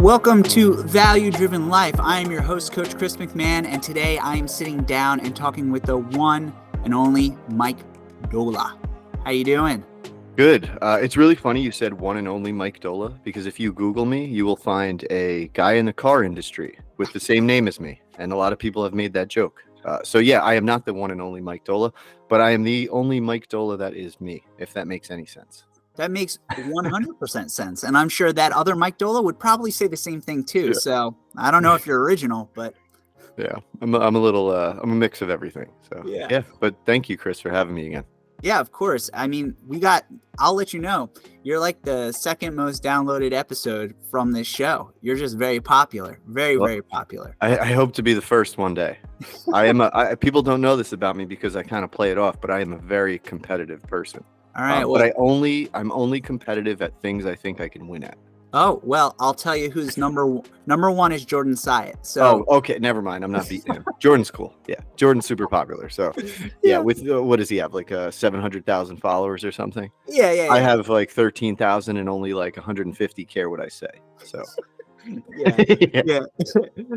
Welcome to Value Driven Life. I am your host, Coach Chris McMahon, and today I am sitting down and talking with the one and only Mike Doehla. How you doing? Good. Uh, it's really funny you said one and only Mike Doehla because if you Google me, you will find a guy in the car industry with the same name as me, and a lot of people have made that joke. Uh, so yeah, I am not the one and only Mike Doehla, but I am the only Mike Doehla that is me. If that makes any sense. That makes 100% sense. And I'm sure that other Mike Doehla would probably say the same thing too. Yeah. So I don't know if you're original, but. Yeah, I'm a, I'm a little, uh, I'm a mix of everything. So yeah. yeah, but thank you, Chris, for having me again. Yeah, of course. I mean, we got, I'll let you know, you're like the second most downloaded episode from this show. You're just very popular, very, well, very popular. I, I, hope to be the first one day. I am a, I, people don't know this about me because I kind of play it off, but I am a very competitive person. All right. Um, well, but I only I'm only competitive at things I think I can win at. Oh well, I'll tell you who's number number one is Jordan Syatt. So oh, okay, never mind. I'm not beating him. Jordan's cool. Yeah, Jordan's super popular. So yeah, yeah. with uh, what does he have? Like uh, seven hundred thousand followers or something. Yeah, yeah. I have like thirteen thousand and only like 150 care what I say. So. yeah, yeah.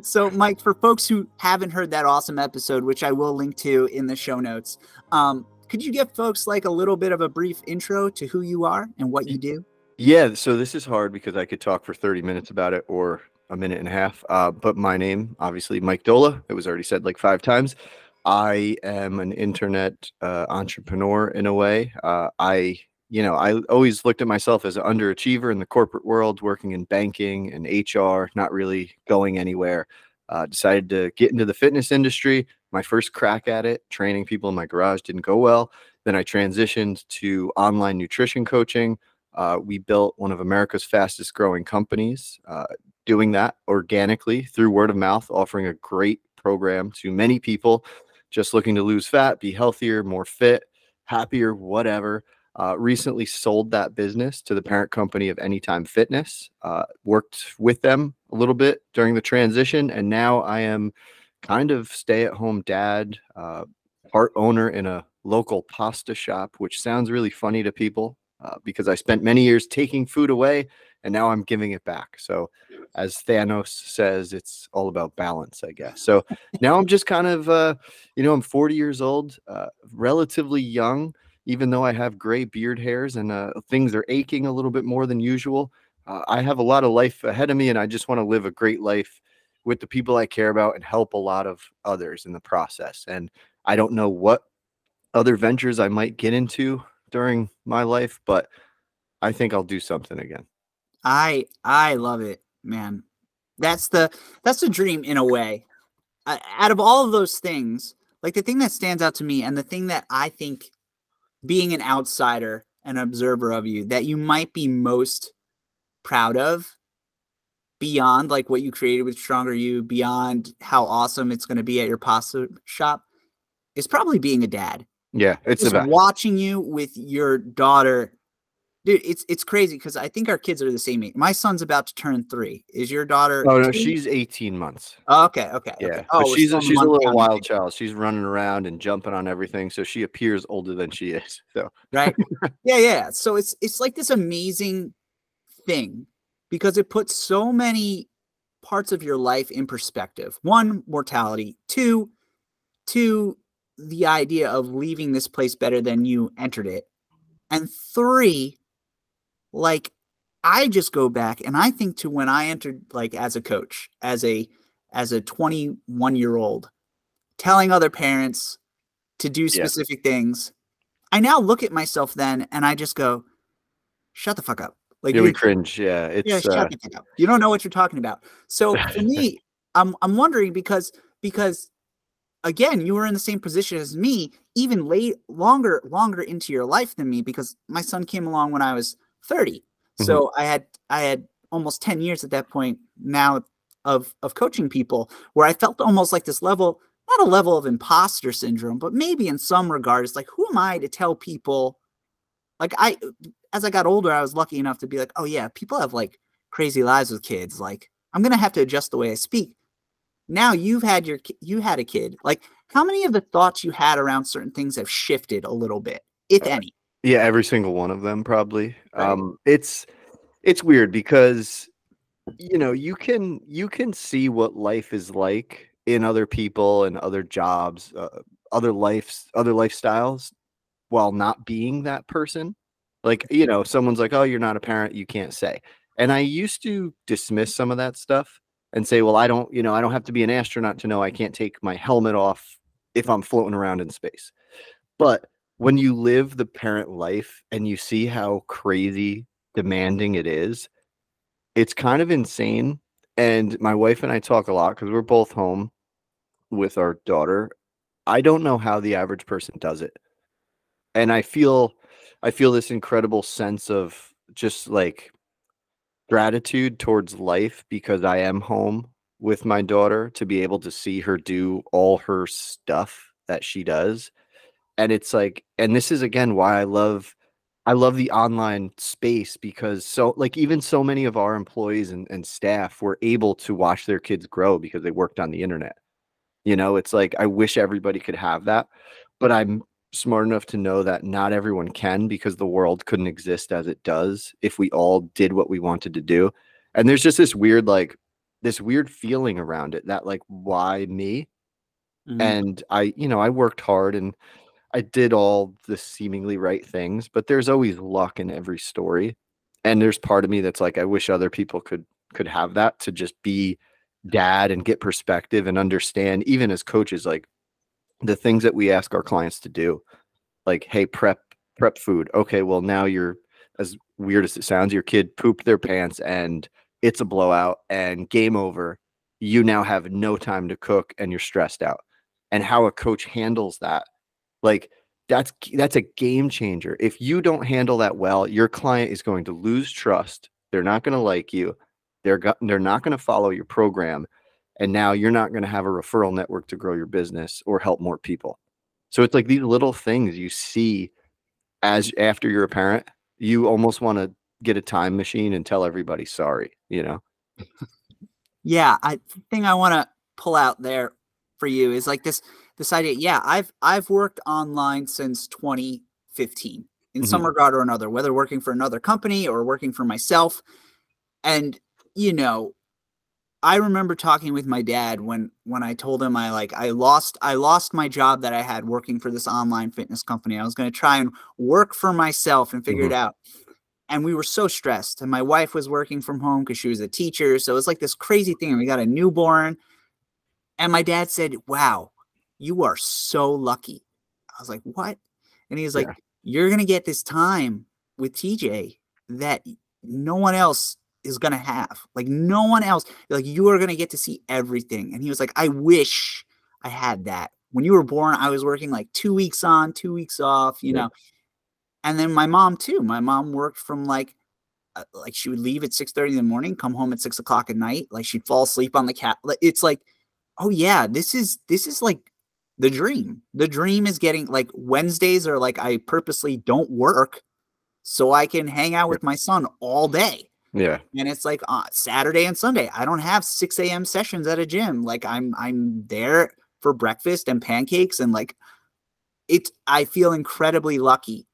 so, Mike, for folks who haven't heard that awesome episode, which I will link to in the show notes, um, could you give folks like a little bit of a brief intro to who you are and what you do? Yeah, so this is hard because I could talk for 30 minutes about it or a minute and a half. Uh, but my name, obviously, Mike Doehla. It was already said like five times. I am an internet uh, entrepreneur in a way. Uh, I, you know, I always looked at myself as an underachiever in the corporate world, working in banking and HR, not really going anywhere. Uh, decided to get into the fitness industry. My first crack at it, training people in my garage, didn't go well. Then I transitioned to online nutrition coaching. Uh, we built one of America's fastest growing companies, uh, doing that organically through word of mouth, offering a great program to many people just looking to lose fat, be healthier, more fit, happier, whatever. Uh, recently sold that business to the parent company of Anytime Fitness. Uh, worked with them a little bit during the transition, and now I am kind of stay-at-home dad, uh, part owner in a local pasta shop, which sounds really funny to people uh, because I spent many years taking food away, and now I'm giving it back. So, as Thanos says, it's all about balance, I guess. So now I'm just kind of, uh, you know, I'm 40 years old, uh, relatively young even though I have gray beard hairs and uh, things are aching a little bit more than usual. Uh, I have a lot of life ahead of me, and I just want to live a great life with the people I care about and help a lot of others in the process. And I don't know what other ventures I might get into during my life, but I think I'll do something again. I I love it, man. That's the that's the dream in a way. Uh, out of all of those things, like the thing that stands out to me and the thing that I think being an outsider, an observer of you that you might be most proud of beyond like what you created with Stronger You, beyond how awesome it's going to be at your pasta shop, is probably being a dad. Yeah, it's Just about watching you with your daughter dude it's it's crazy because i think our kids are the same age. My son's about to turn three. Is your daughter oh no two? she's 18 months. Oh, okay okay yeah okay. oh she's a, she's a little wild child. She's running around and jumping on everything so she appears older than she is so. Right. Yeah yeah. So it's it's like this amazing thing because it puts so many parts of your life in perspective one mortality two two the idea of leaving this place better than you entered it and three like I just go back and I think to when I entered like as a coach, as a as a 21 year old, telling other parents to do specific yeah. things. I now look at myself then and I just go, shut the fuck up. Like you cringe. Yeah. It's yeah, uh... You don't know what you're talking about. So for me, I'm I'm wondering because because again, you were in the same position as me, even late longer, longer into your life than me, because my son came along when I was 30. Mm-hmm. So I had I had almost 10 years at that point now of of coaching people where I felt almost like this level not a level of imposter syndrome, but maybe in some regards like who am I to tell people like I as I got older I was lucky enough to be like, "Oh yeah, people have like crazy lives with kids. Like I'm going to have to adjust the way I speak." Now you've had your you had a kid. Like how many of the thoughts you had around certain things have shifted a little bit, if any? Yeah, every single one of them probably. Right. Um, it's it's weird because you know you can you can see what life is like in other people and other jobs uh, other lives other lifestyles while not being that person like you know someone's like oh you're not a parent you can't say and i used to dismiss some of that stuff and say well i don't you know i don't have to be an astronaut to know i can't take my helmet off if i'm floating around in space but when you live the parent life and you see how crazy demanding it is it's kind of insane. And my wife and I talk a lot because we're both home with our daughter. I don't know how the average person does it. And I feel I feel this incredible sense of just like gratitude towards life because I am home with my daughter to be able to see her do all her stuff that she does. And it's like, and this is again why I love I love the online space because so like even so many of our employees and, and staff were able to watch their kids grow because they worked on the internet. You know, it's like I wish everybody could have that, but I'm smart enough to know that not everyone can because the world couldn't exist as it does if we all did what we wanted to do. And there's just this weird like this weird feeling around it that like why me? Mm-hmm. And I, you know, I worked hard and I did all the seemingly right things, but there's always luck in every story. And there's part of me that's like, I wish other people could could have that to just be dad and get perspective and understand, even as coaches, like the things that we ask our clients to do. Like, hey, prep prep food. Okay, well now you're as weird as it sounds, your kid pooped their pants and it's a blowout and game over. You now have no time to cook and you're stressed out. And how a coach handles that like that's that's a game changer. If you don't handle that well, your client is going to lose trust. They're not going to like you. They're go- they're not going to follow your program, and now you're not going to have a referral network to grow your business or help more people. So it's like these little things you see as after you're a parent, you almost want to get a time machine and tell everybody sorry, you know. yeah, I thing I want to pull out there for you is like this this idea. Yeah, I've I've worked online since 2015 in mm-hmm. some regard or another, whether working for another company or working for myself. And you know, I remember talking with my dad when when I told him I like I lost I lost my job that I had working for this online fitness company. I was going to try and work for myself and figure mm-hmm. it out. And we were so stressed. And my wife was working from home because she was a teacher. So it was like this crazy thing. And we got a newborn. And my dad said, Wow, you are so lucky. I was like, what? And he's like, yeah. you're going to get this time with TJ that no one else is going to have. Like, no one else. Like, you are going to get to see everything. And he was like, I wish I had that. When you were born, I was working like two weeks on, two weeks off, you yeah. know. And then my mom, too. My mom worked from like, uh, like she would leave at 6 30 in the morning, come home at six o'clock at night. Like she'd fall asleep on the cat. It's like, oh yeah, this is this is like the dream. The dream is getting like Wednesdays are like I purposely don't work so I can hang out with my son all day. Yeah. And it's like uh, Saturday and Sunday. I don't have 6 a.m. sessions at a gym. Like I'm I'm there for breakfast and pancakes and like it's I feel incredibly lucky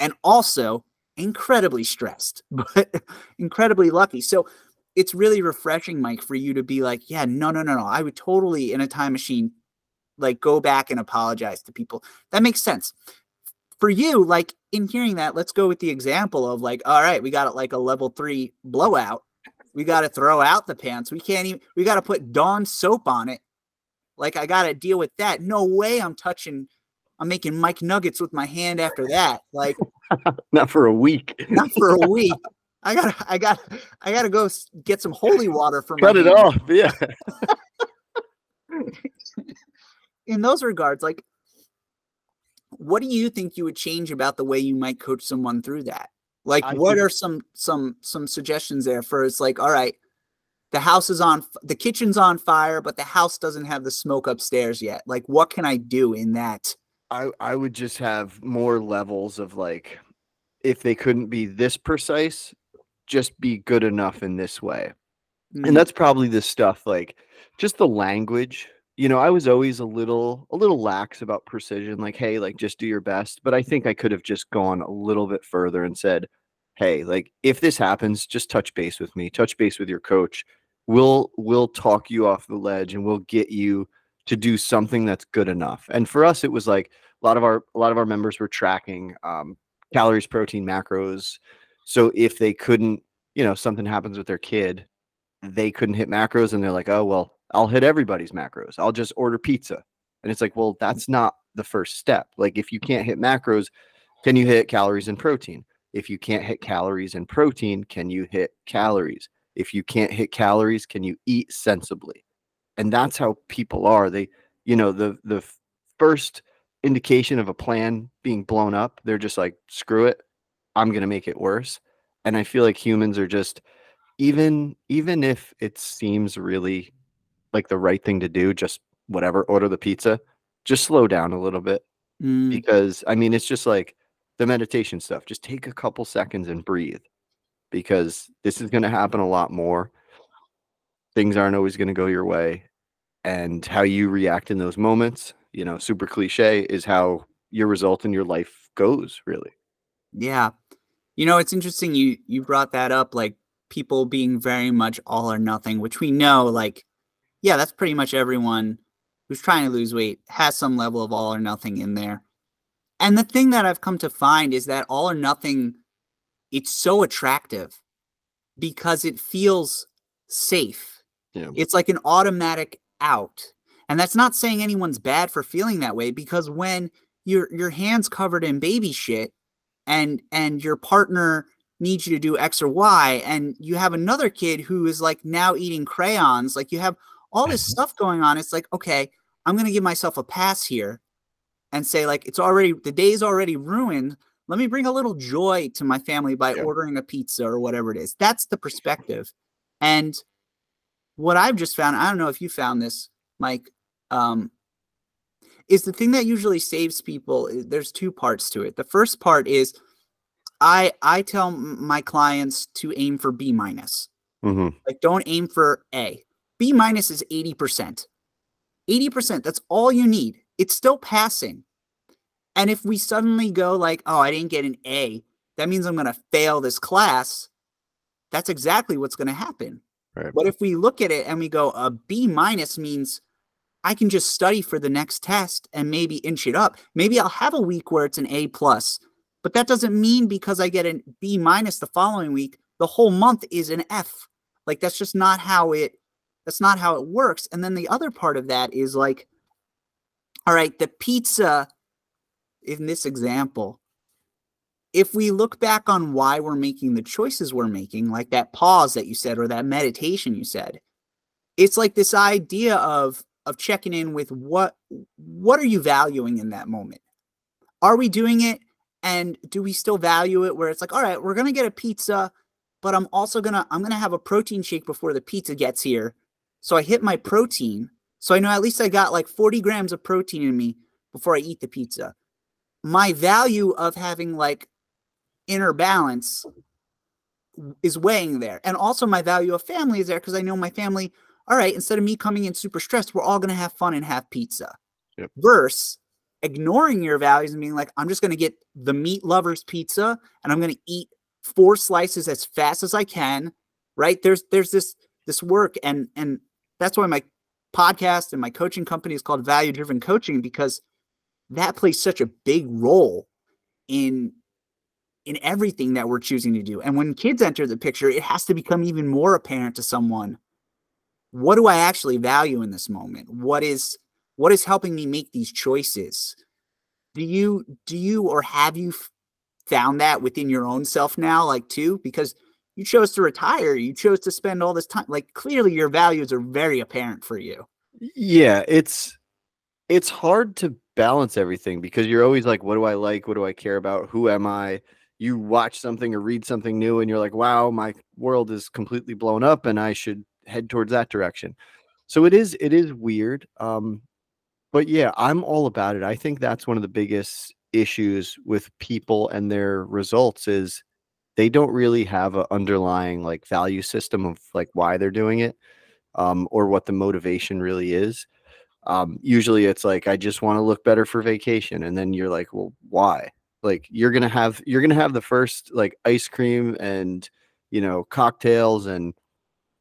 and also incredibly stressed, but incredibly lucky. So it's really refreshing, Mike, for you to be like, yeah, no, no, no, no. I would totally in a time machine like go back and apologize to people. That makes sense. For you, like in hearing that, let's go with the example of like, all right, we got it like a level three blowout. We got to throw out the pants. We can't even, we got to put Dawn soap on it. Like, I got to deal with that. No way I'm touching, I'm making Mike Nuggets with my hand after that. Like, not for a week. not for a week. I gotta, I got, I gotta go get some holy water from. Cut it hand. off, yeah in those regards, like, what do you think you would change about the way you might coach someone through that? Like, I what think- are some some some suggestions there for? It's like, all right, the house is on, the kitchen's on fire, but the house doesn't have the smoke upstairs yet. Like, what can I do in that? I I would just have more levels of like, if they couldn't be this precise, just be good enough in this way. Mm-hmm. And that's probably the stuff like just the language you know, I was always a little a little lax about precision, like, hey, like just do your best. But I think I could have just gone a little bit further and said, hey, like if this happens, just touch base with me, touch base with your coach. We'll we'll talk you off the ledge and we'll get you to do something that's good enough. And for us, it was like a lot of our a lot of our members were tracking um, calories, protein, macros. So if they couldn't, you know, something happens with their kid, they couldn't hit macros, and they're like, oh well, I'll hit everybody's macros. I'll just order pizza. And it's like, well, that's not the first step. Like if you can't hit macros, can you hit calories and protein? If you can't hit calories and protein, can you hit calories? If you can't hit calories, can you eat sensibly? And that's how people are. They, you know, the the first indication of a plan being blown up, they're just like, screw it. I'm going to make it worse. And I feel like humans are just even even if it seems really like the right thing to do, just whatever, order the pizza, just slow down a little bit. Mm, Because I mean, it's just like the meditation stuff. Just take a couple seconds and breathe because this is going to happen a lot more. Things aren't always going to go your way. And how you react in those moments, you know, super cliche, is how your result in your life goes, really. yeah. You know, it's interesting you you brought that up like people being very much all or nothing, which we know like yeah, that's pretty much everyone who's trying to lose weight has some level of all or nothing in there. And the thing that I've come to find is that all or nothing it's so attractive because it feels safe. Yeah. It's like an automatic out. And that's not saying anyone's bad for feeling that way because when your your hands covered in baby shit and and your partner needs you to do X or Y and you have another kid who is like now eating crayons, like you have all this stuff going on. It's like, okay, I'm gonna give myself a pass here and say, like, it's already the day's already ruined. Let me bring a little joy to my family by Yeah. ordering a pizza or whatever it is. That's the perspective. And what I've just found, I don't know if you found this, Mike, um, is the thing that usually saves people. There's two parts to it. The first part is I I tell my clients to aim for B minus. hmm Like don't aim for A. B minus is 80%. 80%, that's all you need. It's still passing. And if we suddenly go like, "Oh, I didn't get an A," that means I'm going to fail this class. That's exactly what's going to happen. Right. But if we look at it and we go, a B minus means I can just study for the next test and maybe inch it up. Maybe I'll have a week where it's an A plus, but that doesn't mean because I get an B minus the following week, the whole month is an F. Like that's just not how it that's not how it works. And then the other part of that is like, all right, the pizza in this example, if we look back on why we're making the choices we're making, like that pause that you said or that meditation you said, it's like this idea of of checking in with what what are you valuing in that moment? Are we doing it and do we still value it where it's like, all right, we're gonna get a pizza, but I'm also gonna I'm gonna have a protein shake before the pizza gets here. So I hit my protein. So I know at least I got like 40 grams of protein in me before I eat the pizza. My value of having like inner balance is weighing there. And also my value of family is there because I know my family, all right, instead of me coming in super stressed, we're all gonna have fun and have pizza. Yep. Versus ignoring your values and being like, I'm just gonna get the meat lovers pizza and I'm gonna eat four slices as fast as I can. Right. There's there's this this work and and that's why my podcast and my coaching company is called value driven coaching because that plays such a big role in in everything that we're choosing to do. And when kids enter the picture it has to become even more apparent to someone what do i actually value in this moment? What is what is helping me make these choices? Do you do you or have you found that within your own self now like too? Because you chose to retire you chose to spend all this time like clearly your values are very apparent for you Yeah, it's it's hard to balance everything because you're always like, what do I like? What do I care about? Who am I? You watch something or read something new and you're like, wow, my world is completely blown up and I should head towards that direction. So it is it is weird. Um but yeah, I'm all about it. I think that's one of the biggest issues with people and their results is they don't really have an underlying like value system of like why they're doing it um, or what the motivation really is. Um, usually it's like, I just want to look better for vacation. And then you're like, well, why? Like you're gonna have you're gonna have the first like ice cream and you know cocktails and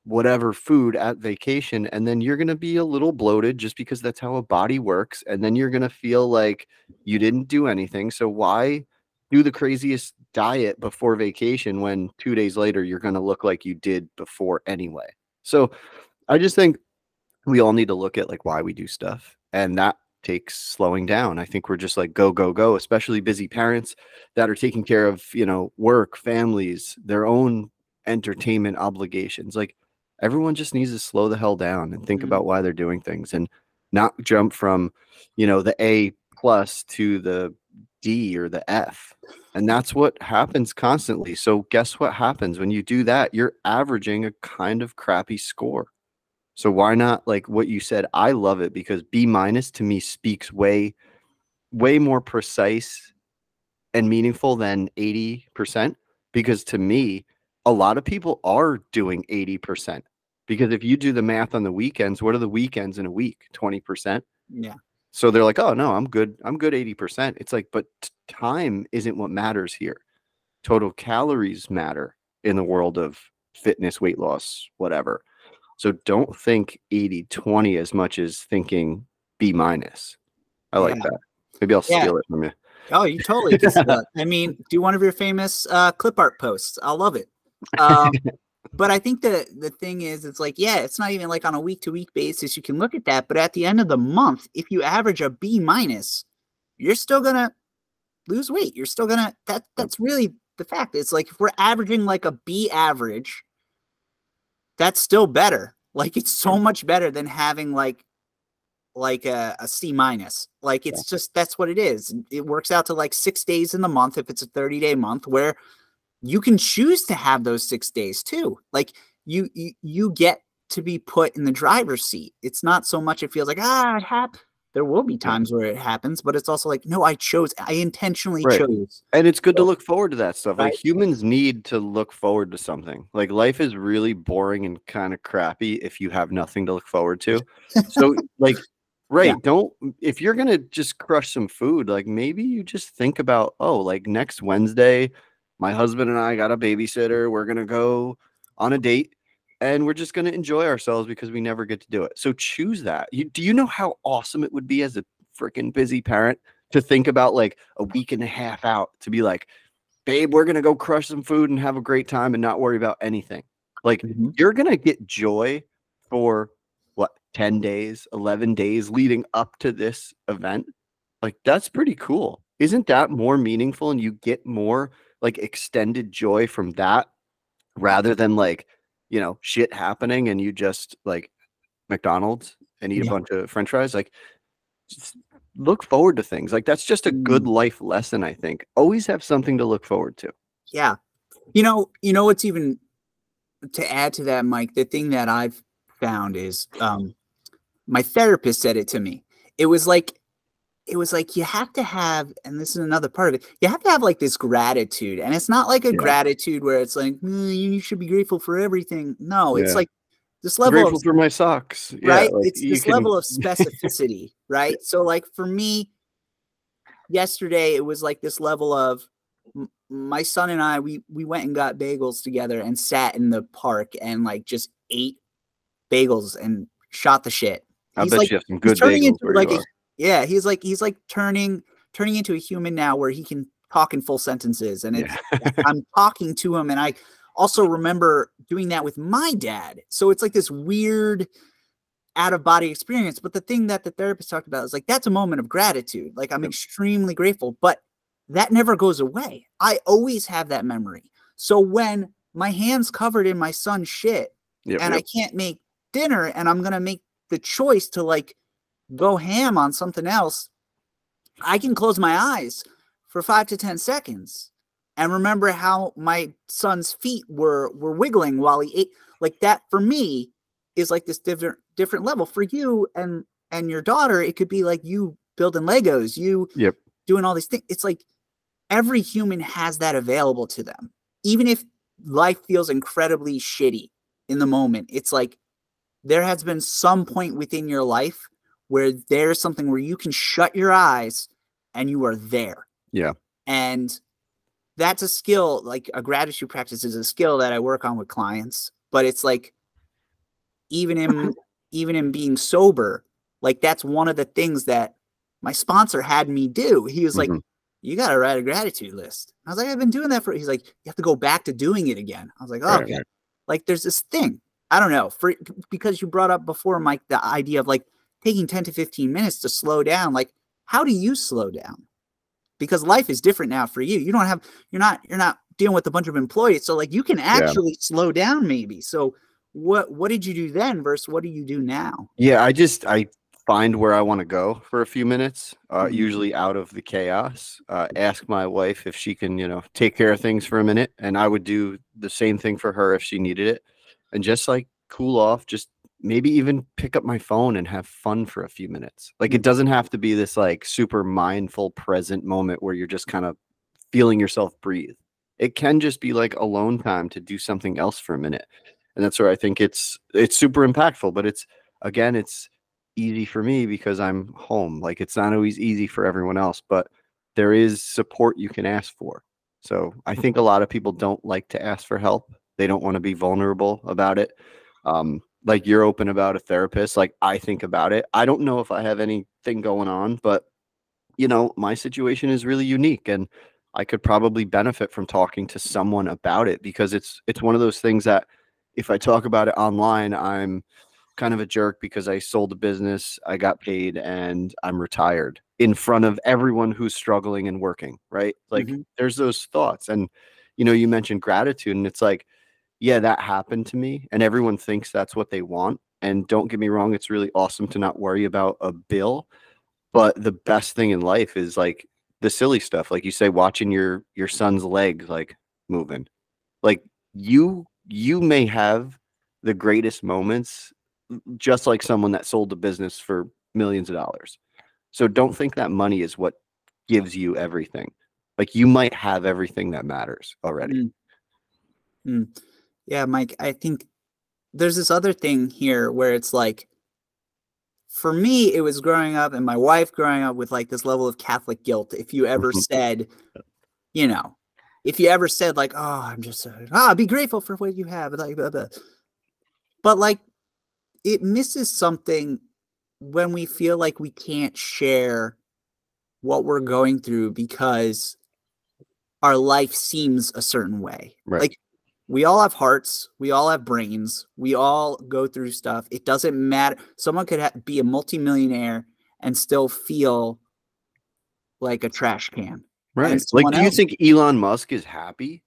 whatever food at vacation and then you're to be a little bloated just because that's how a body works and then you're to feel like you didn't do anything so why do the craziest diet before vacation when 2 days later you're going to look like you did before anyway. So i just think we all need to look at like why we do stuff and that takes slowing down. I think we're just like go go go especially busy parents that are taking care of you know work families their own entertainment obligations. Like everyone just needs to slow the hell down and think mm-hmm. about why they're doing things and not jump from you know the a plus to the d or the f and that's what happens constantly so guess what happens when you do that you're averaging a kind of crappy score so why not like what you said i love it because b minus to me speaks way way more precise and meaningful than 80% because to me a lot of people are doing 80% because if you do the math on the weekends, what are the weekends in a week? 20%. Yeah. So they're like, oh, no, I'm good. I'm good 80%. It's like, but time isn't what matters here. Total calories matter in the world of fitness, weight loss, whatever. So don't think 80 20 as much as thinking B minus. I like yeah. that. Maybe I'll yeah. steal it from you. Oh, you totally I mean, do one of your famous uh, clip art posts. I'll love it. Um, but I think the the thing is, it's like, yeah, it's not even like on a week to week basis. You can look at that, but at the end of the month, if you average a B minus, you're still gonna lose weight. You're still gonna that that's really the fact. It's like if we're averaging like a B average, that's still better. Like it's so much better than having like like a, a C minus. Like it's yeah. just that's what it is. It works out to like six days in the month if it's a 30 day month where you can choose to have those six days too. Like you, you, you get to be put in the driver's seat. It's not so much it feels like ah it happened. There will be times where it happens, but it's also like no, I chose. I intentionally right. chose. And it's good so, to look forward to that stuff. Right? Like humans need to look forward to something. Like life is really boring and kind of crappy if you have nothing to look forward to. so like Right. Yeah. Don't if you're gonna just crush some food, like maybe you just think about, oh, like next Wednesday, my husband and I got a babysitter. We're going to go on a date and we're just going to enjoy ourselves because we never get to do it. So choose that. You, do you know how awesome it would be as a freaking busy parent to think about like a week and a half out to be like, babe, we're going to go crush some food and have a great time and not worry about anything. Like mm-hmm. you're going to get joy for what 10 days, 11 days leading up to this event. Like that's pretty cool. Isn't that more meaningful and you get more like extended joy from that rather than like you know shit happening and you just like McDonald's and eat yeah. a bunch of french fries like look forward to things like that's just a good mm. life lesson i think always have something to look forward to yeah you know you know what's even to add to that mike the thing that i've found is um my therapist said it to me it was like it was like you have to have, and this is another part of it. You have to have like this gratitude, and it's not like a yeah. gratitude where it's like mm, you should be grateful for everything. No, it's like this level grateful of, for my socks, right? Yeah, like it's this can... level of specificity, right? So, like for me, yesterday it was like this level of my son and I. We we went and got bagels together and sat in the park and like just ate bagels and shot the shit. I bet like, you have some good bagels. Into like a yeah, he's like he's like turning turning into a human now where he can talk in full sentences and it's yeah. I'm talking to him and I also remember doing that with my dad. So it's like this weird out of body experience. But the thing that the therapist talked about is like that's a moment of gratitude. Like I'm extremely grateful, but that never goes away. I always have that memory. So when my hands covered in my son's shit yep, and yep. I can't make dinner and I'm gonna make the choice to like go ham on something else, I can close my eyes for five to 10 seconds and remember how my son's feet were were wiggling while he ate. Like that for me is like this different different level. For you and and your daughter it could be like you building legos you yep. doing all these things it's like every human has that available to them. Even if life feels incredibly shitty in the moment it's like there has been some point within your life where there's something where you can shut your eyes and you are there. Yeah. and that's a skill like a gratitude practice is a skill that i work on with clients but it's like even in even in being sober like that's one of the things that my sponsor had me do. He was like mm-hmm. you got to write a gratitude list. I was like i've been doing that for he's like you have to go back to doing it again. I was like oh, okay. like there's this thing. I don't know. For because you brought up before mike the idea of like taking 10 to 15 minutes to slow down like how do you slow down because life is different now for you you don't have you're not you're not dealing with a bunch of employees so like you can actually slow down maybe so what what did you do then versus what do you do now Yeah, I just I find where I want to go for a few minutes, uh, Mhm. usually out of the chaos. Uh, ask my wife if she can, you know, take care of things for a minute, and I would do the same thing for her if she needed it, and just like cool off, just maybe even pick up my phone and have fun for a few minutes. Like it doesn't have to be this like super mindful present moment where you're just kind of feeling yourself breathe. It can just be like alone time to do something else for a minute. And that's where I think it's it's super impactful, but it's again, it's easy for me because I'm home. Like it's not always easy for everyone else, but there is support you can ask for. So I think a lot of people don't like to ask for help. They don't want to be vulnerable about it. Um, like you're open about a therapist. Like I think about it. I don't know if I have anything going on, but you know, my situation is really unique and I could probably benefit from talking to someone about it because it's it's one of those things that if I talk about it online, I'm kind of a jerk because I sold a business, I got paid, and I'm retired in front of everyone who's struggling and working, right? Like Mhm. there's those thoughts. And you know, you mentioned gratitude, and it's like, yeah, that happened to me, and everyone thinks that's what they want. And don't get me wrong, it's really awesome to not worry about a bill. But the best thing in life is like the silly stuff, like you say, watching your your son's legs like moving. Like you you may have the greatest moments just like someone that sold a business for millions of dollars. So don't think that money is what gives you everything. Like you might have everything that matters already. Mm. Mm. Yeah, Mike, I think there's this other thing here where it's like, for me, it was growing up and my wife growing up with like this level of Catholic guilt. If you ever said, you know, if you ever said like, "Oh, I'm just ah, be grateful for what you have," like, blah, blah. but like, it misses something when we feel like we can't share what we're going through because our life seems a certain way. Right. Like we all have hearts, we all have brains, we all go through stuff. It doesn't matter. Someone could ha- be a multimillionaire and still feel like a trash can. Right. Like, do you else- think Elon Musk is happy?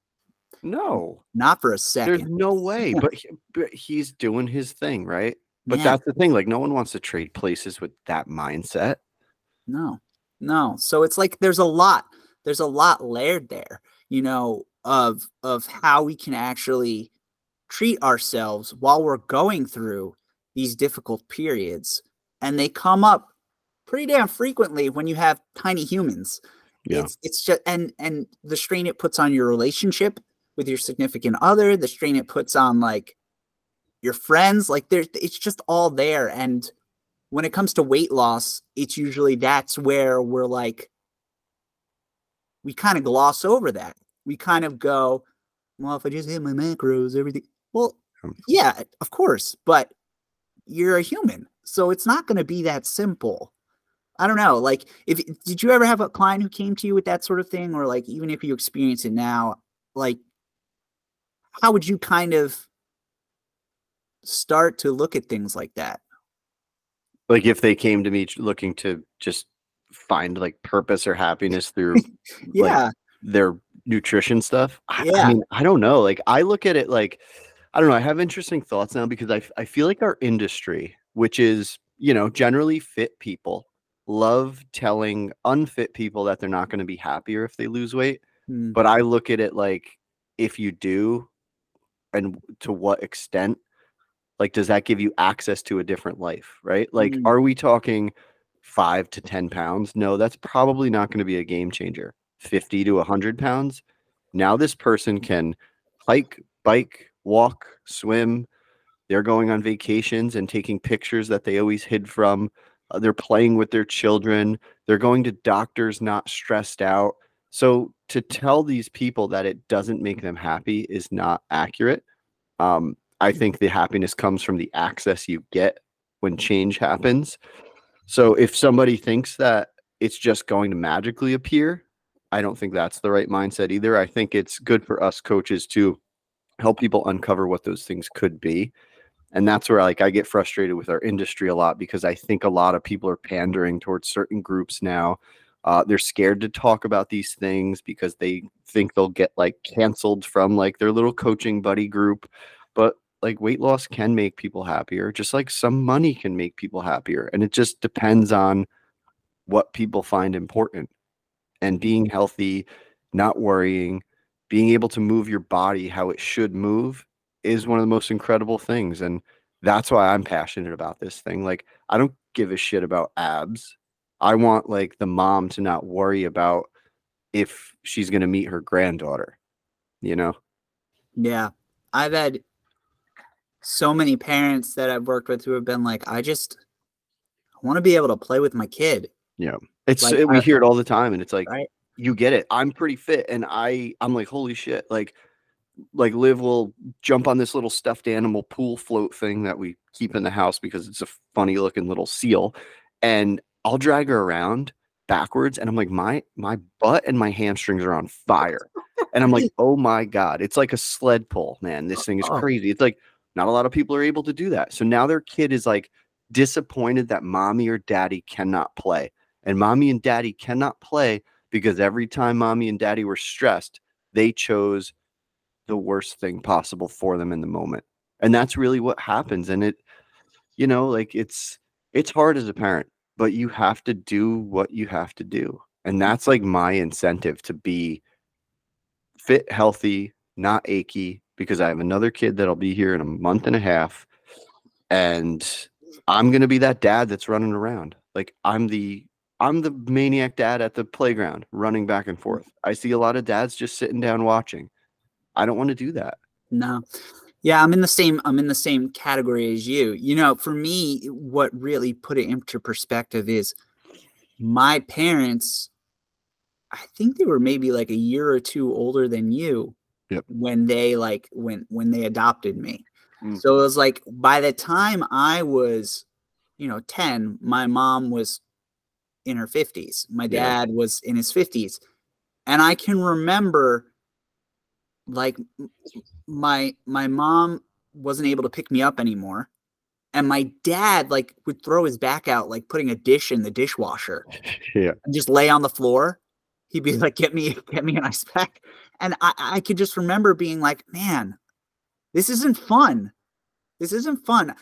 No, Not for a second there's no way. But, he- but he's doing his thing, right? But Yeah. that's the thing. Like, no one wants to trade places with that mindset. No, no. So it's like there's a lot, there's a lot layered there, you know, of of how we can actually treat ourselves while we're going through these difficult periods. And they come up pretty damn frequently when you have tiny humans. Yeah. It's it's just and and the strain it puts on your relationship with your significant other, the strain it puts on like your friends, like there's it's just all there. And when it comes to weight loss, it's usually that's where we're like, we kind of gloss over that. We kind of go, well, if I just hit my macros, everything. Well, Um, yeah, of course, but you're a human, so it's not going to be that simple. I don't know. Like, if did you ever have a client who came to you with that sort of thing, or like even if you experience it now, like, how would you kind of start to look at things like that? Like, if they came to me looking to just find like purpose or happiness through Yeah, their nutrition stuff. I, I mean, I don't know. Like I look at it like I don't know. I have interesting thoughts now because I, I feel like our industry, which is you know generally fit people, love telling unfit people that they're not going to be happier if they lose weight. Mm, But I look at it like if you do, and to what extent. Like, does that give you access to a different life? Right? Like, Mm. are we talking five to 10 pounds? No, that's probably not going to be a game changer. 50 to 100 pounds. Now, this person can hike, bike, walk, swim. They're going on vacations and taking pictures that they always hid from. Uh, they're playing with their children. They're going to doctors not stressed out. So to tell these people that it doesn't make them happy is not accurate. Um, I think the happiness comes from the access you get when change happens. So if somebody thinks that it's just going to magically appear, I don't think that's the right mindset either. I think it's good for us coaches to help people uncover what those things could be. And that's where like I get frustrated with our industry a lot because I think a lot of people are pandering towards certain groups now. Uh, they're scared to talk about these things because they think they'll get like canceled from like their little coaching buddy group. But like weight loss can make people happier, just like some money can make people happier. And it just depends on what people find important. And being healthy, not worrying, being able to move your body how it should move is one of the most incredible things. And that's why I'm passionate about this thing. Like, I don't give a shit about abs. I want like the mom to not worry about if she's going to meet her granddaughter, you know? Yeah. I've had so many parents that I've worked with who have been like, I just I want to be able to play with my kid. Yeah. It's like, eh, we I, hear it all the time and it's like right? you get it. I'm pretty fit and I I'm like holy shit like like Liv will jump on this little stuffed animal pool float thing that we keep in the house because it's a funny looking little seal and I'll drag her around backwards and I'm like my my butt and my hamstrings are on fire. And I'm like, "Oh my god, it's like a sled pull, man. This thing is oh. crazy." It's like not a lot of people are able to do that. So now their kid is like disappointed that mommy or daddy cannot play. And mommy and daddy cannot play because every time mommy and daddy were stressed, they chose the worst thing possible for them in the moment. And that's really what happens. And it, you know, like it's it's hard as a parent, but you have to do what you have to do. And that's like my incentive to be fit, healthy, not achy, because I have another kid that'll be here in a month and a half. And I'm gonna be that dad that's running around. Like I'm the I'm the maniac dad at the playground running back and forth. I see a lot of dads just sitting down watching. I don't want to do that. No. Yeah, I'm in the same I'm in the same category as you. You know, for me what really put it into perspective is my parents I think they were maybe like a year or two older than you yep. when they like when when they adopted me. Mm. So it was like by the time I was, you know, 10, my mom was in her 50s. My dad yeah. was in his 50s. And I can remember like my my mom wasn't able to pick me up anymore and my dad like would throw his back out like putting a dish in the dishwasher yeah and just lay on the floor he'd be like get me get me an ice pack and I, I could just remember being like, man, this isn't fun. This isn't fun.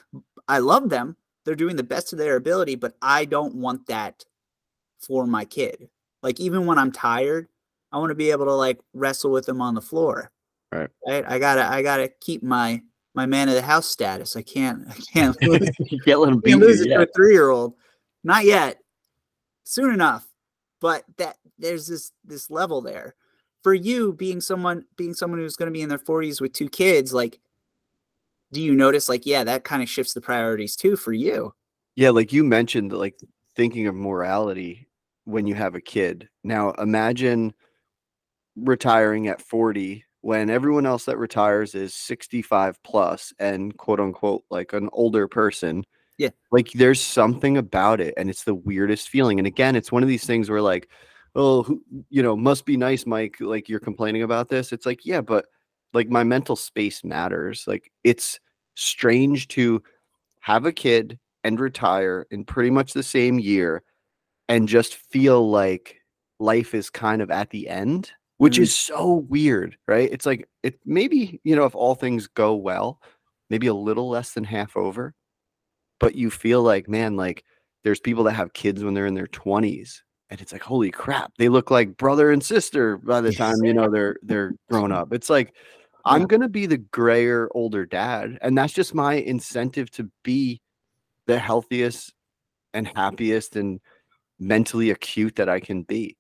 I love them. They're doing the best of their ability, but I don't want that for my kid. Like even when I'm tired, I want to be able to like wrestle with them on the floor. Right. Right. I gotta I gotta keep my my man of the house status. I can't I can't lose, can't let him can't lose it to a three year old. Not yet. Soon enough. But that there's this this level there for you being someone being someone who's going to be in their 40s with two kids like do you notice like yeah that kind of shifts the priorities too for you yeah like you mentioned like thinking of morality when you have a kid now imagine retiring at 40 when everyone else that retires is 65 plus and quote unquote like an older person yeah like there's something about it and it's the weirdest feeling and again it's one of these things where like oh, who, you know, must be nice, Mike. Like you're complaining about this. It's like, yeah, but like my mental space matters. Like it's strange to have a kid and retire in pretty much the same year and just feel like life is kind of at the end, which mm. is so weird, right? It's like it maybe, you know, if all things go well, maybe a little less than half over, but you feel like, man, like there's people that have kids when they're in their 20s and it's like holy crap they look like brother and sister by the time you know they're they're grown up it's like i'm gonna be the grayer older dad and that's just my incentive to be the healthiest and happiest and mentally acute that i can be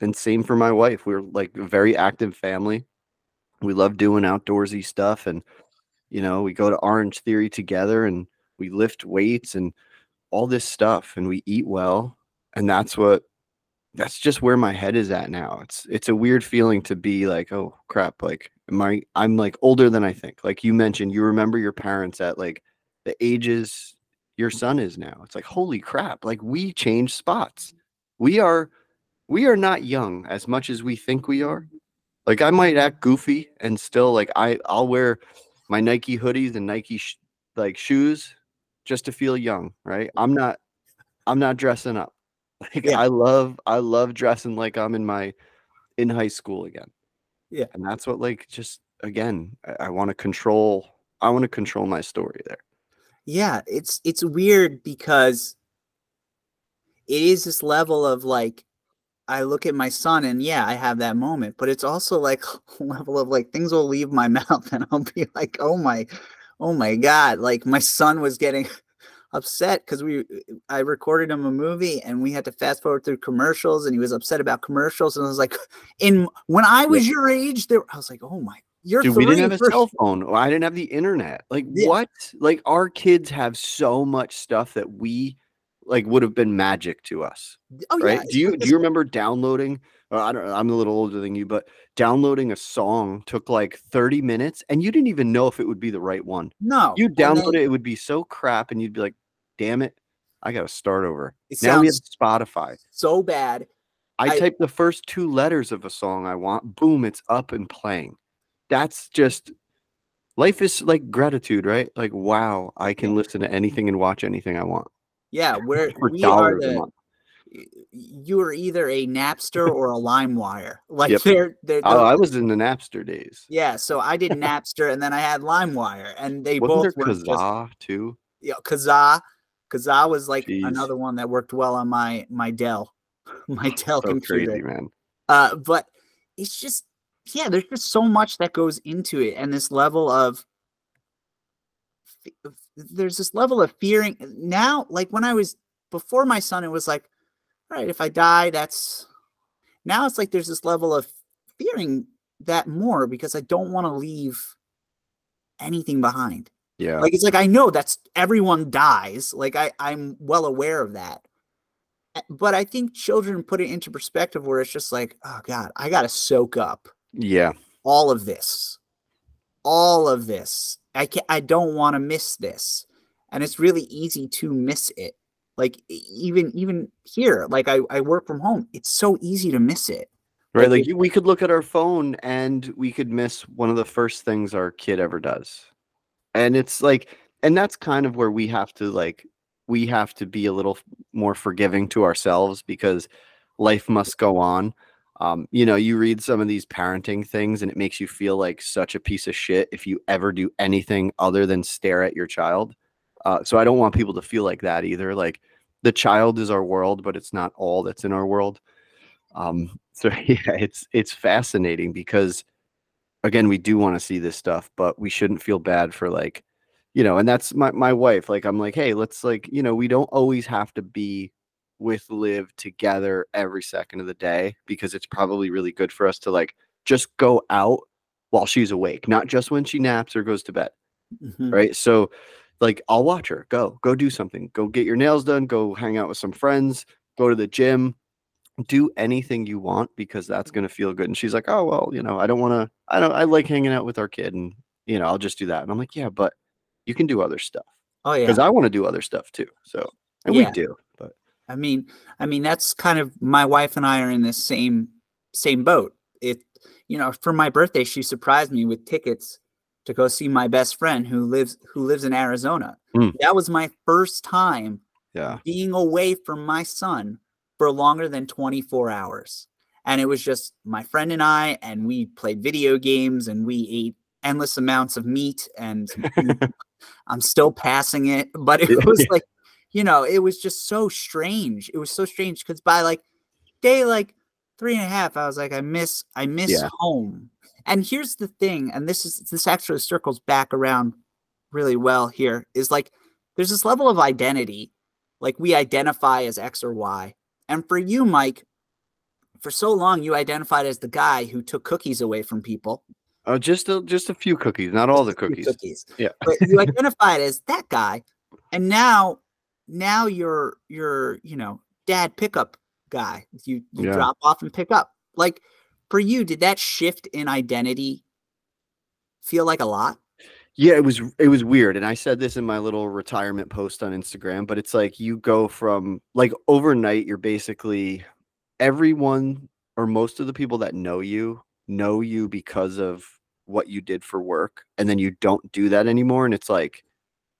and same for my wife we're like a very active family we love doing outdoorsy stuff and you know we go to Orangetheory together and we lift weights and all this stuff and we eat well and that's what that's just where my head is at now. It's it's a weird feeling to be like, oh crap, like my I'm like older than I think. Like you mentioned, you remember your parents at like the ages your son is now. It's like holy crap, like we change spots. We are we are not young as much as we think we are. Like I might act goofy and still like I I'll wear my Nike hoodies and Nike sh- like shoes just to feel young, right? I'm not I'm not dressing up. Like Yeah. I love I love dressing like I'm in my in high school again. Yeah. And that's what like just again, I, I want to control I want to control my story there. Yeah, it's it's weird because it is this level of like I look at my son and yeah, I have that moment, but it's also like level of like things will leave my mouth and I'll be like, "Oh my oh my god." Like my son was getting upset cuz we I recorded him a movie and we had to fast forward through commercials and he was upset about commercials and I was like in when I was your age there I was like, "Oh my you're Dude, we didn't have a cell phone. Or I didn't have the internet. Like Yeah. what? Like our kids have so much stuff that we like would have been magic to us. Oh right? yeah. do you do you remember downloading? Or I don't know. I'm a little older than you, but downloading a song took like 30 minutes, and you didn't even know if it would be the right one. No. You and then download it, it would be so crap, and you'd be like, "Damn it, I got to start over." Now we have Spotify. so bad. I, I- type the first two letters of a song I want. Boom, it's up and playing. That's just life is like gratitude, right? Like, wow, I can listen to anything and watch anything I want Yeah, we're for we are dollars a the month. you are either a Napster or a LimeWire. Like Yep. they're they're, Oh, those- I was in the Napster days. yeah. So I did Napster and then I had LimeWire, and they Wasn't both were just Kazaa too? yeah, Kazaa. Kazaa was like Jeez. another one that worked well on my my Dell, my Dell So computer. crazy, man. Uh, but it's just yeah, there's just so much that goes into it, and this level of there's this level of fearing now. Like when I was before my son, it was like, all right, if I die, that's now it's like there's this level of fearing that more because I don't want to leave anything behind. Yeah. Like it's like I know that's everyone dies. Like I I'm well aware of that. Uh, But I think children put it into perspective where it's just like, oh god, I got to soak up yeah. all of this. All of this. I can I don't want to miss this. And it's really easy to miss it. Like even even here, like I I work from home. It's so easy to miss it. Right. Like, Like you, we could look at our phone and we could miss one of the first things our kid ever does. And it's like, and that's kind of where we have to like, we have to be a little more forgiving to ourselves because life must go on. Um, you know, you read some of these parenting things and it makes you feel like such a piece of shit if you ever do anything other than stare at your child. Uh, so I don't want people to feel like that either. Like the child is our world, but it's not all that's in our world. Um, so yeah, it's it's fascinating because again, we do want to see this stuff, but we shouldn't feel bad for like, you know, and that's my my wife. Like I'm like, hey, let's like, you know, we don't always have to be with Liv together every second of the day because it's probably really good for us to like just go out while she's awake, not just when she naps or goes to bed Mhm. right so like i'll watch her go go do something go get your nails done go hang out with some friends go to the gym do anything you want because that's going to feel good and she's like oh well you know i don't want to i don't i like hanging out with our kid and you know i'll just do that and i'm like yeah but you can do other stuff Oh yeah. because i want to do other stuff too so and Yeah. we do I mean, I mean that's kind of my wife and I are in the same same boat. It you know, for my birthday she surprised me with tickets to go see my best friend who lives who lives in Arizona. Mm. That was my first time yeah being away from my son for longer than 24 hours. And it was just my friend and I and we played video games and we ate endless amounts of meat and I'm still passing it, but it was like, you know, it was just so strange. It was so strange because by like day like three and a half, I was like, I miss, I miss Yeah. home. And here's the thing, and this is this actually circles back around really well here, is like there's this level of identity, like we identify as X or Y. And for you, Mike, for so long you identified as the guy who took cookies away from people. oh just a, just a few cookies not all the Just a few cookies cookies. Yeah. but you identified as that guy, and now, now you're you're you know dad pickup guy. You you Yeah. drop off and pick up. Like for you, did that shift in identity feel like a lot? Yeah, it was it was weird, and I said this in my little retirement post on Instagram, but it's like you go from like overnight, you're basically everyone or most of the people that know you know you because of what you did for work, and then you don't do that anymore, and it's like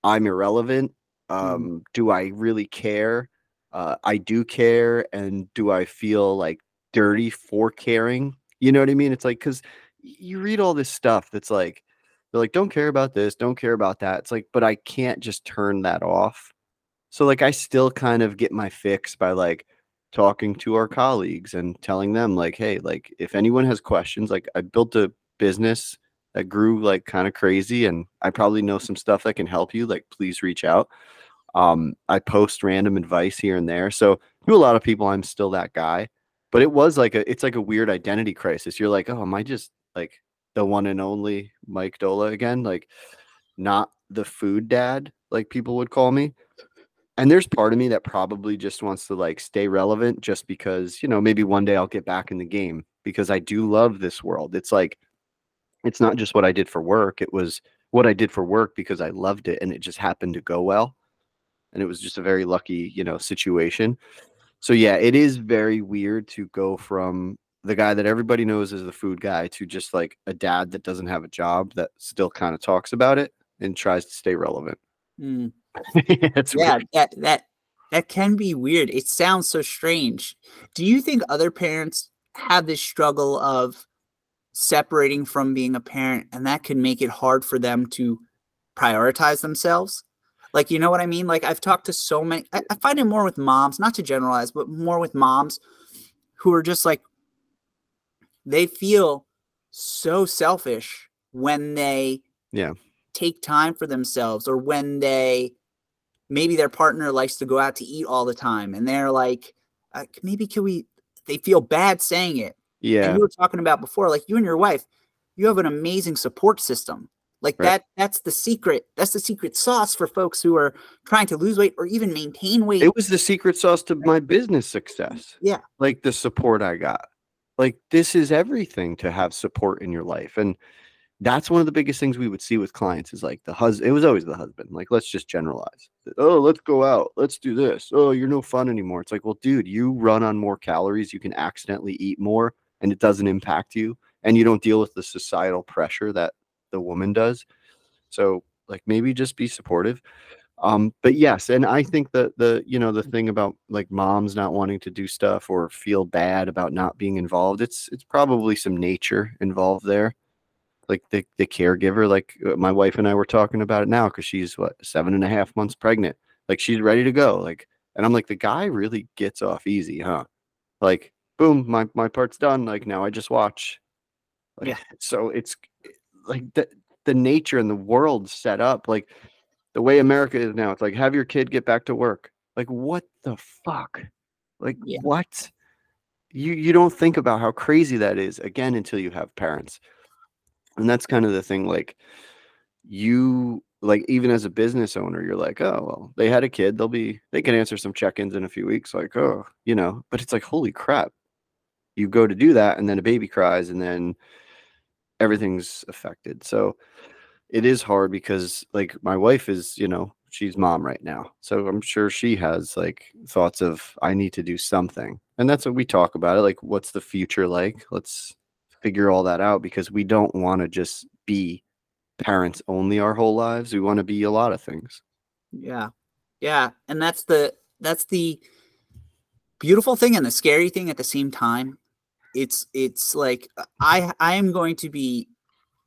I'm irrelevant. Um, do I really care? Uh, I do care, and do I feel like dirty for caring? You know what I mean? It's like because you read all this stuff that's like they're like don't care about this don't care about that it's like but i can't just turn that off so like i still kind of get my fix by like talking to our colleagues and telling them like hey like if anyone has questions like i built a business that grew like kind of crazy and i probably know some stuff that can help you like please reach out um i post random advice here and there so to a lot of people i'm still that guy but it was like a it's like a weird identity crisis you're like oh am i just like the one and only Mike Doehla again, like not the food dad, like people would call me. And there's part of me that probably just wants to like stay relevant just because, you know, maybe one day I'll get back in the game because I do love this world. It's like, it's not just what I did for work, it was what I did for work because I loved it and it just happened to go well. And it was just a very lucky, you know, situation. So yeah, it is very weird to go from the guy that everybody knows as the food guy to just like a dad that doesn't have a job that still kind of talks about it and tries to stay relevant. Mm. Yeah, weird. that that that can be weird. It sounds so strange. Do you think other parents have this struggle of separating from being a parent and that can make it hard for them to prioritize themselves? Like, you know what I mean? Like I've talked to so many I, I find it more with moms, not to generalize, but more with moms who are just like they feel so selfish when they Yeah. take time for themselves or when they maybe their partner likes to go out to eat all the time and they're like uh, maybe can we they feel bad saying it and Yeah. you were talking about before like you and your wife you have an amazing support system like Right. that that's the secret that's the secret sauce for folks who are trying to lose weight or even maintain weight It was the secret sauce to my business success. Yeah. Like the support I got. Like this is everything to have support in your life. And that's one of the biggest things we would see with clients is like the husband. It was always the husband. Like, let's just generalize. Oh, let's go out. Let's do this. Oh, you're no fun anymore. It's like, well, dude, you run on more calories. You can accidentally eat more and it doesn't impact you. And you don't deal with the societal pressure that the woman does. So, like, maybe just be supportive. Um, but yes, and I think that the you know the thing about like moms not wanting to do stuff or feel bad about not being involved, it's it's probably some nature involved there like the the caregiver like uh, my wife and i were talking about it now because she's what seven and a half months pregnant like she's ready to go like and i'm like the guy really gets off easy huh like boom my my part's done like now i just watch. Like, Yeah. so it's like the the nature and the world set up like the way america is now it's like have your kid get back to work. Like what the fuck? Like Yeah. what? You you don't think about how crazy that is again until you have parents. And that's kind of the thing like you like even as a business owner you're like oh well they had a kid they'll be they can answer some check-ins in a few weeks like oh you know? But it's like holy crap you go to do that and then a baby cries and then everything's affected so it is hard because like my wife is you know she's mom right now so i'm sure she has like thoughts of i need to do something and that's what we talk about it like what's the future like let's figure all that out because we don't want to just be parents only our whole lives we want to be a lot of things Yeah. Yeah. And that's the that's the beautiful thing and the scary thing at the same time. It's it's like uh, I I am going to be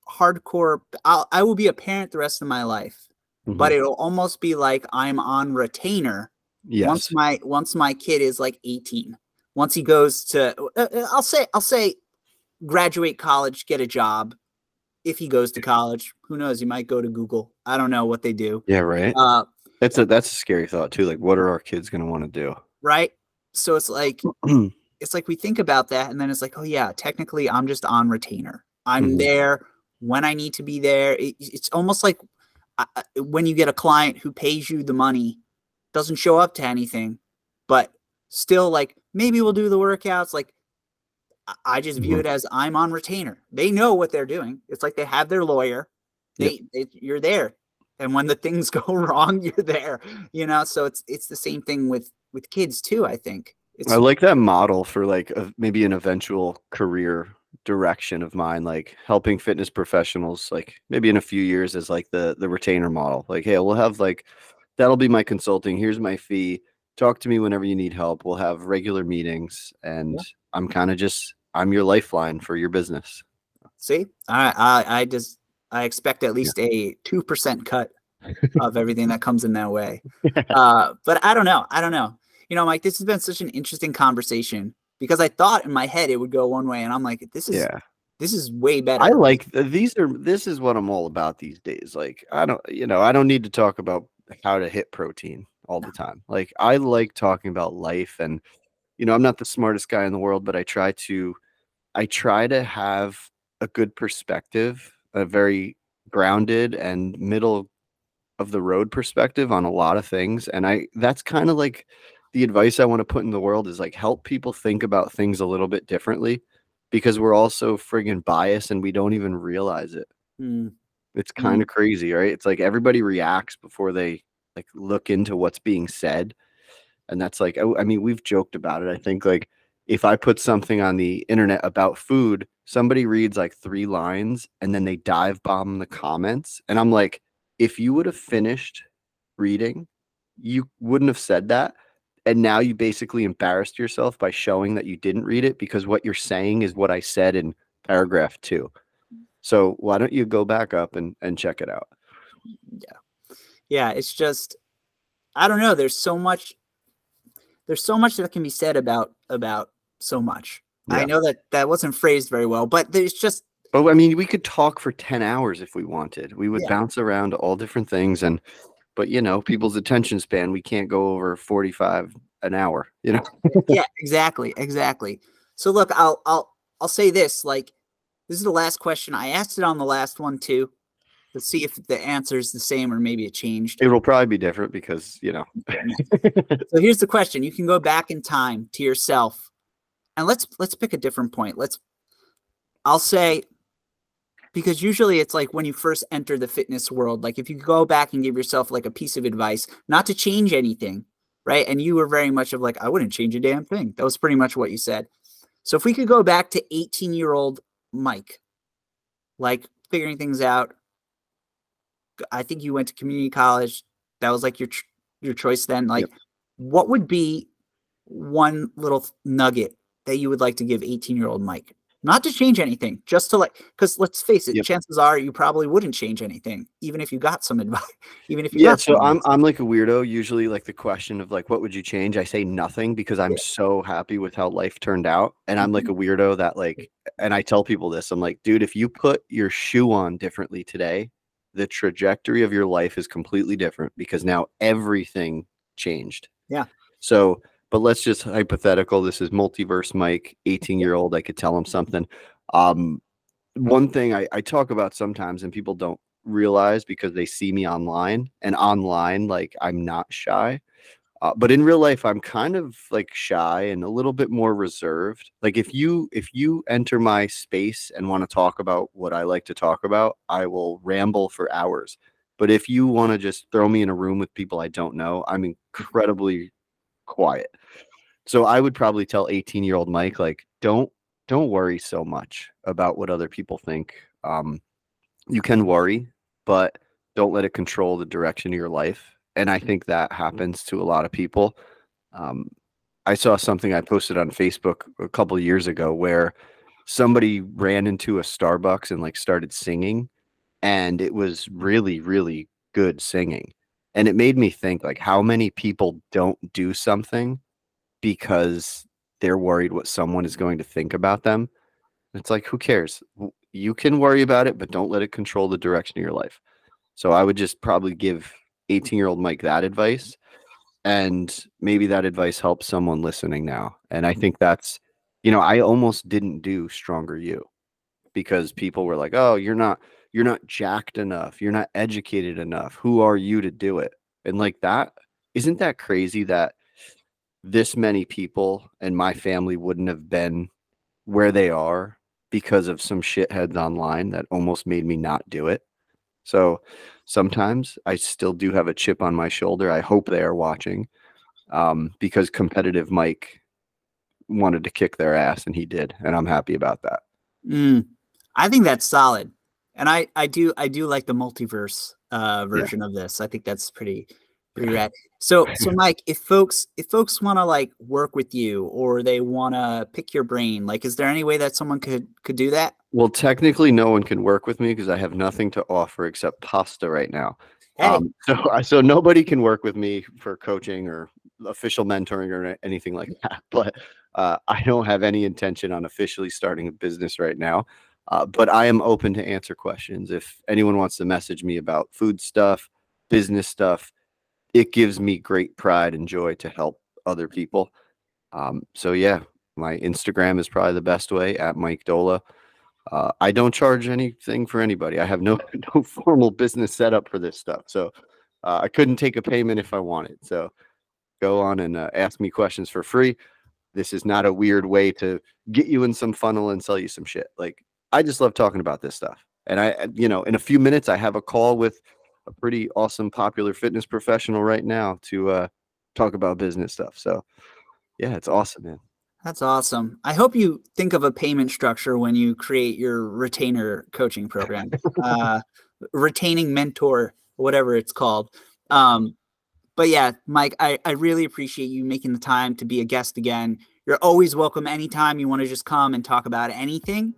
hardcore I'll, I will be a parent the rest of my life, but it'll almost be like I'm on retainer yes once my once my kid is like 18. Once he goes to uh, uh, I'll say I'll say graduate college, get a job. If he goes to college, who knows? He might go to Google. I don't know what they do. yeah right Uh, that's a that's a scary thought too like what are our kids going to want to do right? So it's like it's like we think about that and then it's like, oh yeah, technically I'm just on retainer. I'm Mhm. there when I need to be there. It, it's almost like uh, uh, when you get a client who pays you the money, doesn't show up to anything, but still like maybe we'll do the workouts. Like I- just view Mhm. it as I'm on retainer. They know what they're doing. It's like they have their lawyer. They, they you're there, and when the things go wrong, you're there. You know, so it's it's the same thing with with kids too. I think it's I like that model for like a, maybe an eventual career direction of mine, like helping fitness professionals, like maybe in a few years as like the the retainer model. Like, hey, we'll have like that'll be my consulting. Here's my fee. Talk to me whenever you need help. We'll have regular meetings, and I'm kind of just I'm your lifeline for your business. see. I I, I just I expect at least a two percent cut of everything that comes in that way. Uh, but I don't know. I don't know. You know, Mike, this has been such an interesting conversation because I thought in my head it would go one way, and I'm like, this is Yeah. this is way better. I like uh, these are this is what I'm all about these days. Like I don't you know, I don't need to talk about how to hit protein all the time. Like I like talking about life and you know, I'm not the smartest guy in the world, but I try to I try to have a good perspective, a very grounded and middle of the road perspective on a lot of things and I that's kind of like the advice I want to put in the world is like help people think about things a little bit differently because we're all so friggin' biased and we don't even realize it. Hmm. It's kind of crazy, right? It's like everybody reacts before they like look into what's being said. And that's like, I, I mean, we've joked about it. I think like if I put something on the internet about food, somebody reads like three lines and then they dive bomb the comments. And I'm like, if you would have finished reading, you wouldn't have said that. And now you basically embarrassed yourself by showing that you didn't read it because what you're saying is what I said in paragraph two. So why don't you go back up and, and check it out? yeah Yeah. it's just i don't know there's so much there's so much that can be said about about so much i know that that wasn't phrased very well but there's just But I mean, we could talk for 10 hours if we wanted. We would Yeah. bounce around all different things. And, but you know, people's attention span, we can't go over 45 an hour, you know? yeah exactly exactly. So look i'll i'll i'll say this like this is the last question. I asked it on the last one too. Let's see if the answer is the same or maybe it changed. It will probably be different because, you know, so here's the question. You can go back in time to yourself and let's let's pick a different point. Let's i'll say because usually it's like when you first enter the fitness world like if you go back and give yourself like a piece of advice not to change anything right? And you were very much of like i wouldn't change a damn thing. That was pretty much what you said. So if we could go back to 18 year old mike like figuring things out i think you went to community college. That was like your your choice then. Like what would be one little nugget that you would like to give 18 year old mike not to change anything just to like because let's face it Yep. chances are you probably wouldn't change anything even if you got some advice even if you yeah. got So I'm. I'm like a weirdo. Usually like the question of like, what would you change? I say nothing because I'm so happy with how life turned out. And I'm like mm-hmm. a weirdo that like, and I tell people this, I'm like, dude, if you put your shoe on differently today, the trajectory of your life is completely different because now everything changed. Yeah. So, but let's just hypothetical. This is multiverse Mike, 18 year old. I could tell him something. Um, one thing I, I talk about sometimes and people don't realize because they see me online and online, like I'm not shy. Uh, but in real life, I'm kind of like shy and a little bit more reserved. Like if you if you enter my space and want to talk about what I like to talk about, I will ramble for hours. But if you want to just throw me in a room with people I don't know, I'm incredibly quiet. So I would probably tell 18 year old Mike, like, don't don't worry so much about what other people think. Um, you can worry, but don't let it control the direction of your life. And I think that happens to a lot of people. Um, I saw something I posted on Facebook a couple years ago where somebody ran into a Starbucks and like started singing, and it was really, really good singing. And it made me think like how many people don't do something because they're worried what someone is going to think about them. It's like, who cares? You can worry about it, but don't let it control the direction of your life. So I would just probably give 18 year old Mike that advice. And maybe that advice helps someone listening now. And I think that's, you know, I almost didn't do Stronger You because people were like, oh, you're not, you're not jacked enough. You're not educated enough. Who are you to do it? And like that, isn't that crazy that this many people and my family wouldn't have been where they are because of some shitheads online that almost made me not do it. So sometimes I still do have a chip on my shoulder. I hope they are watching um, because competitive Mike wanted to kick their ass and he did. And I'm happy about that. Mm, I think that's solid. And I, I do I do like the multiverse uh, version yeah. of this. I think that's pretty pretty rad. So so Mike, if folks if folks want to like work with you or they want to pick your brain, like is there any way that someone could could do that? Well, technically no one can work with me because I have nothing to offer except pasta right now. Hey. Um, so so nobody can work with me for coaching or official mentoring or anything like that. But uh, I don't have any intention on officially starting a business right now. Uh, but I am open to answer questions. If anyone wants to message me about food stuff, business stuff, it gives me great pride and joy to help other people. Um, so yeah, my Instagram is probably the best way at Mike Doehla. Uh, I don't charge anything for anybody. I have no no formal business setup for this stuff, so uh, I couldn't take a payment if I wanted. So go on and uh, ask me questions for free. This is not a weird way to get you in some funnel and sell you some shit. Like I just love talking about this stuff. And I, you know, in a few minutes, I have a call with a pretty awesome, popular fitness professional right now to uh, talk about business stuff. So, yeah, it's awesome, man. That's awesome. I hope you think of a payment structure when you create your retainer coaching program, uh, retaining mentor, whatever it's called. Um, but yeah, Mike, I, I really appreciate you making the time to be a guest again. You're always welcome anytime you want to just come and talk about anything.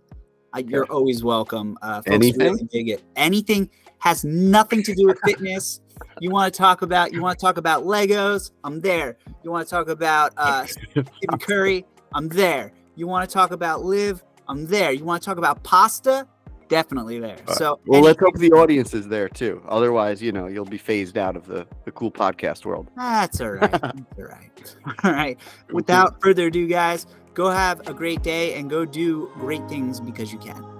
Uh, you're always welcome. Uh, anything? Really dig it. Anything has nothing to do with fitness. you want to talk about you want to talk about Legos? I'm there. You want to talk about uh, Stephen Curry? I'm there. You want to talk about Liv? I'm there. You want to talk about pasta? Definitely there. Right. So well, let's hope the audience is there too. Otherwise, you know, you'll be phased out of the the cool podcast world. That's all right. That's all right. All right. Without further ado, guys, go have a great day and go do great things because you can.